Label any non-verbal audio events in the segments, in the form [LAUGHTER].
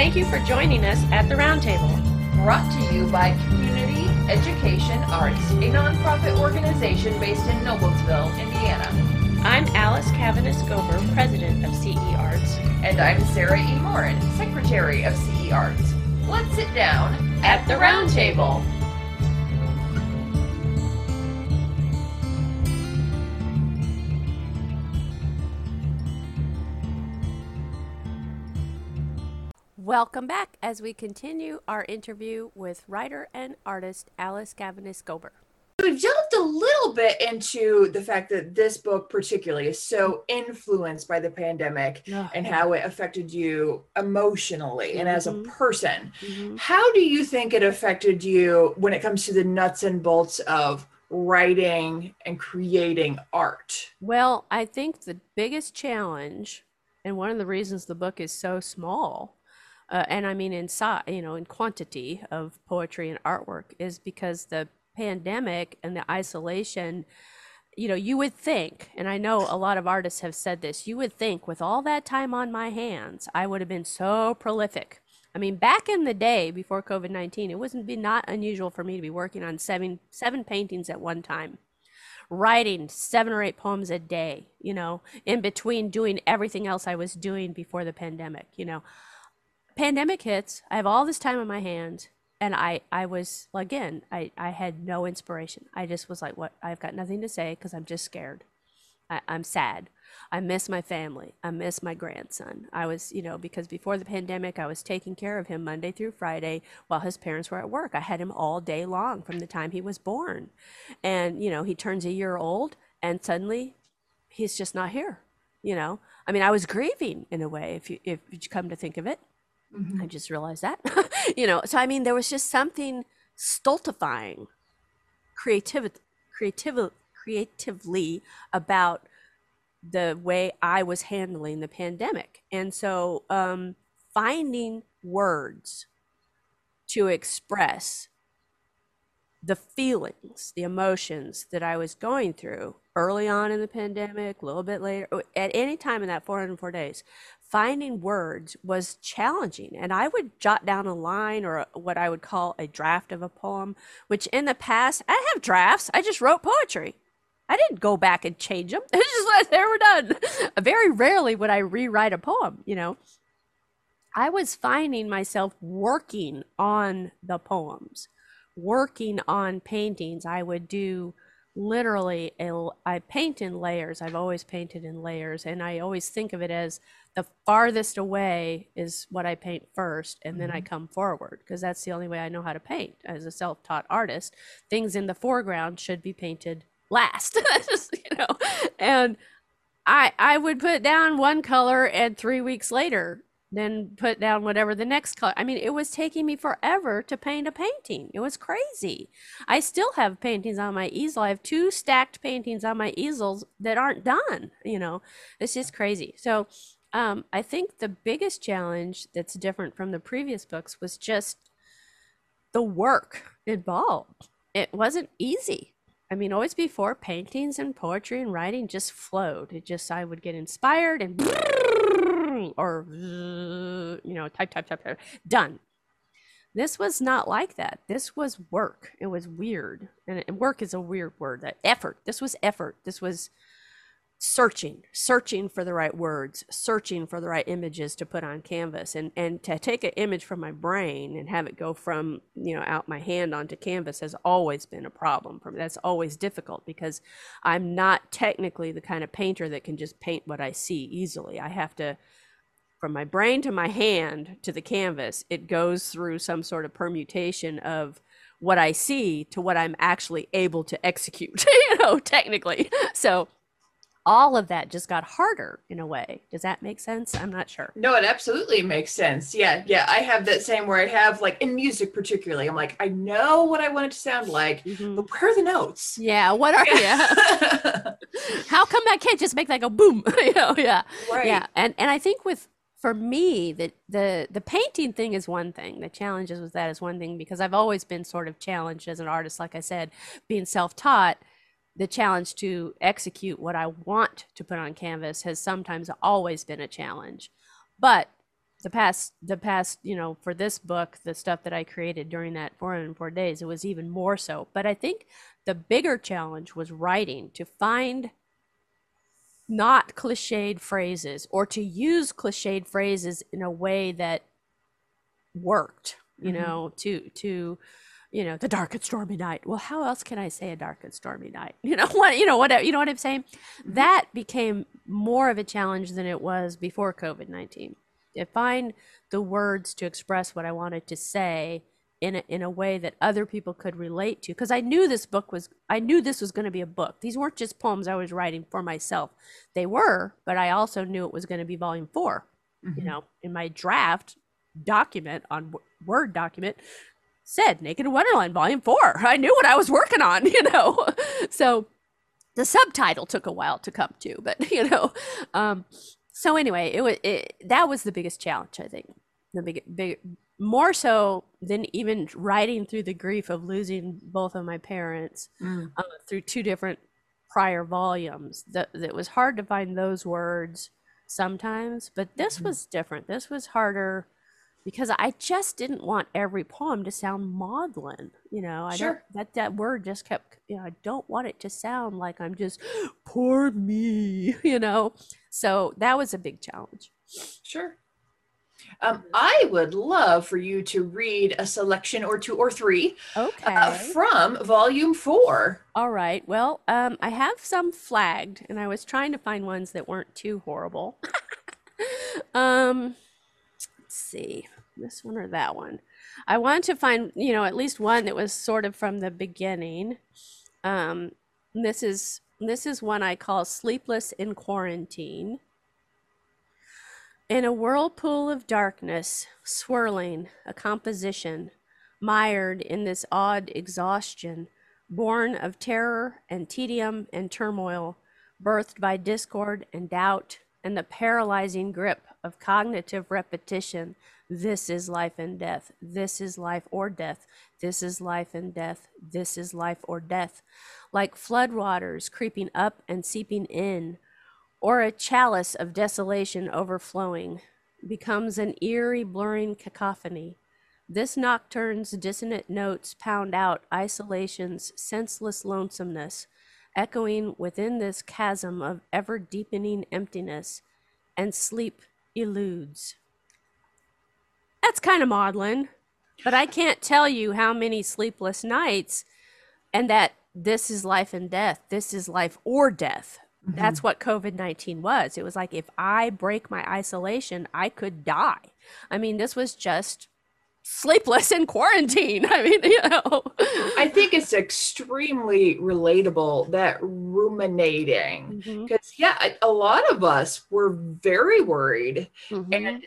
Thank you for joining us at the Roundtable. Brought to you by Community Education Arts, a nonprofit organization based in Noblesville, Indiana. I'm Alice Cavanis Gober, President of CE Arts. And I'm Sarah E. Morin, Secretary of CE Arts. Let's sit down at the Roundtable. Welcome back as we continue our interview with writer and artist Alice Cavanis Gober. We've delved a little bit into the fact that this book, particularly, is so influenced by the pandemic and how it affected you emotionally and as a mm-hmm. person. Mm-hmm. How do you think it affected you when it comes to the nuts and bolts of writing and creating art? Well, I think the biggest challenge, and one of the reasons the book is so small, uh, and I mean in size, you know, in quantity of poetry and artwork, is because the pandemic and the isolation. You know, you would think, and I know a lot of artists have said this, you would think with all that time on my hands, I would have been so prolific. I mean, back in the day before COVID 19, it wasn't be not unusual for me to be working on seven, seven paintings at one time writing seven or eight poems a day, you know, in between doing everything else I was doing before the pandemic, you know pandemic hits i have all this time on my hands and i i was again i i had no inspiration. I just was like what? I've got nothing to say because i'm just scared. I, i'm sad. I miss my family. I miss my grandson. I was you know because before the pandemic i was taking care of him monday through friday while his parents were at work. I had him all day long from the time he was born. And you know he turns a year old and suddenly he's just not here you know? I mean i was grieving in a way if you if you come to think of it Mm-hmm. I just realized that. [LAUGHS] you know, so I mean, there was just something stultifying, creative, creative, creatively about the way I was handling the pandemic. And so um, finding words to express the feelings, the emotions that I was going through early on in the pandemic, a little bit later, at any time in that 404 days, finding words was challenging. And I would jot down a line or what I would call a draft of a poem, which in the past, I have drafts. I just wrote poetry. I didn't go back and change them. [LAUGHS] It's just like they were done. [LAUGHS] Very rarely would I rewrite a poem, you know. I was finding myself working on the poems, working on paintings. I would do literally a, I paint in layers. I've always painted in layers, and I always think of it as the farthest away is what I paint first, and then mm-hmm. I come forward because that's the only way I know how to paint as a self-taught artist. Things in the foreground should be painted last, [LAUGHS] you know, and I I would put down one color, and three weeks later then put down whatever the next color. I mean, it was taking me forever to paint a painting. It was crazy. I still have paintings on my easel. I have two stacked paintings on my easels that aren't done. You know, it's just crazy. So, um, I think the biggest challenge that's different from the previous books was just the work involved. It wasn't easy. I mean, always before paintings and poetry and writing just flowed. It just I would get inspired and [LAUGHS] or you know type type type, type. Done. This was not like that. This was work. It was weird. And work is a weird word. That effort. This was effort. This was searching searching for the right words searching for the right images to put on canvas. And and to take an image from my brain and have it go from you know out my hand onto canvas has always been a problem for me. That's always difficult because i'm not technically the kind of painter that can just paint what i see easily. I have to from my brain to my hand to the canvas, it goes through some sort of permutation of what I see to what I'm actually able to execute, [LAUGHS] you know, technically. So all of that just got harder in a way. Does that make sense? I'm not sure. No, it absolutely makes sense. Yeah, yeah. I have that same where I have like in music particularly, I'm like, I know what I want it to sound like, mm-hmm. but where are the notes? Yeah, what are yeah. [LAUGHS] How come I can't just make that go boom? [LAUGHS] you know, yeah. Right. Yeah. And and I think with for me the the the painting thing is one thing. The challenges with that is one thing because i've always been sort of challenged as an artist like i said being self-taught. The challenge to execute what i want to put on canvas has sometimes always been a challenge. But the past the past you know for this book the stuff that i created during that 404 days it was even more so. But i think the bigger challenge was writing to find not cliched phrases or to use cliched phrases in a way that worked you Mhm. know to to you know the dark and stormy night well how else can i say a dark and stormy night [LAUGHS] you know what you know what you know what i'm saying Mm-hmm. that became more of a challenge than it was before covid-19 to find the words to express what i wanted to say in a, in a way that other people could relate to because i knew this book was i knew this was going to be a book. These weren't just poems i was writing for myself. They were but i also knew it was going to be volume 4 you Mhm. know? In my draft document on word document said naked wonderland volume 4 [LAUGHS] i knew what i was working on [LAUGHS] you know? So the subtitle took a while to come to but [LAUGHS] you know? Um so anyway it was it, that was the biggest challenge i think. The big big more so than even writing through the grief of losing both of my parents Mm. uh, through two different prior volumes. That it was hard to find those words sometimes, but this Mhm. was different. This was harder because I just didn't want every poem to sound maudlin. You know, I Sure. that that word just kept. You know, I don't want it to sound like I'm just poor me. [LAUGHS] You know, so that was a big challenge. Sure. Um, I would love for you to read a selection or two or three Okay. uh, from volume four. All right. Well, um, I have some flagged, and I was trying to find ones that weren't too horrible. [LAUGHS] um, let's see, this one or that one. I wanted to find, you know, at least one that was sort of from the beginning. Um, this is this is one I call "Sleepless in Quarantine." In a whirlpool of darkness, swirling, a composition, mired in this odd exhaustion, born of terror and tedium and turmoil, birthed by discord and doubt and the paralyzing grip of cognitive repetition. This is life and death. This is life or death. This is life and death. This is life or death. Like floodwaters creeping up and seeping in, or a chalice of desolation overflowing, becomes an eerie, blurring cacophony. This nocturne's dissonant notes pound out isolation's senseless lonesomeness, echoing within this chasm of ever deepening emptiness, and sleep eludes. That's kind of maudlin, but I can't tell you how many sleepless nights, and that this is life and death. This is life or death. That's what COVID 19 was. It was like if I break my isolation, I could die. I mean, this was just sleepless in quarantine. [LAUGHS] I mean, you know. I think it's extremely relatable that ruminating. Because, yeah, a lot of us were very worried. mhm. And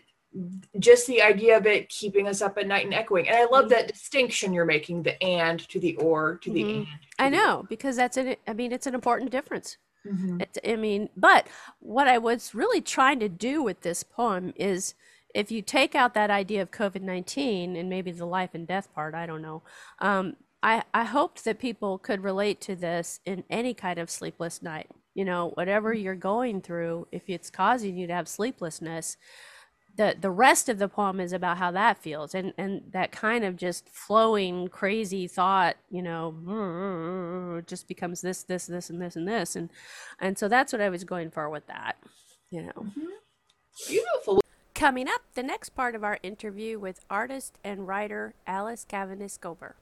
just the idea of it keeping us up at night and echoing. And I love that distinction you're making the and to the or to the Mhm. and. to I know because that's an. I mean, it's an important difference. Mhm. It, I mean, but what I was really trying to do with this poem is if you take out that idea of COVID 19 and maybe the life and death part, I don't know. Um, I, I hoped that people could relate to this in any kind of sleepless night. You know, whatever you're going through, if it's causing you to have sleeplessness, the the rest of the poem is about how that feels and and that kind of just flowing crazy thought you know mm, just becomes this this this and this and this. And and so that's what i was going for with that you know. Mm-hmm. Beautiful. coming up the next part of our interview with artist and writer alice cavanis gober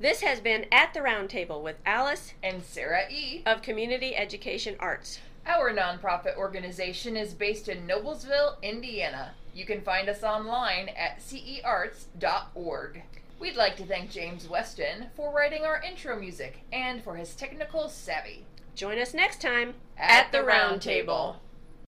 this has been at the Roundtable with alice And Sarah E. of community education arts Our nonprofit organization is based in Noblesville, Indiana. You can find us online at cearts.org. We'd like to thank James Weston for writing our intro music and for his technical savvy. join us next time At the round table.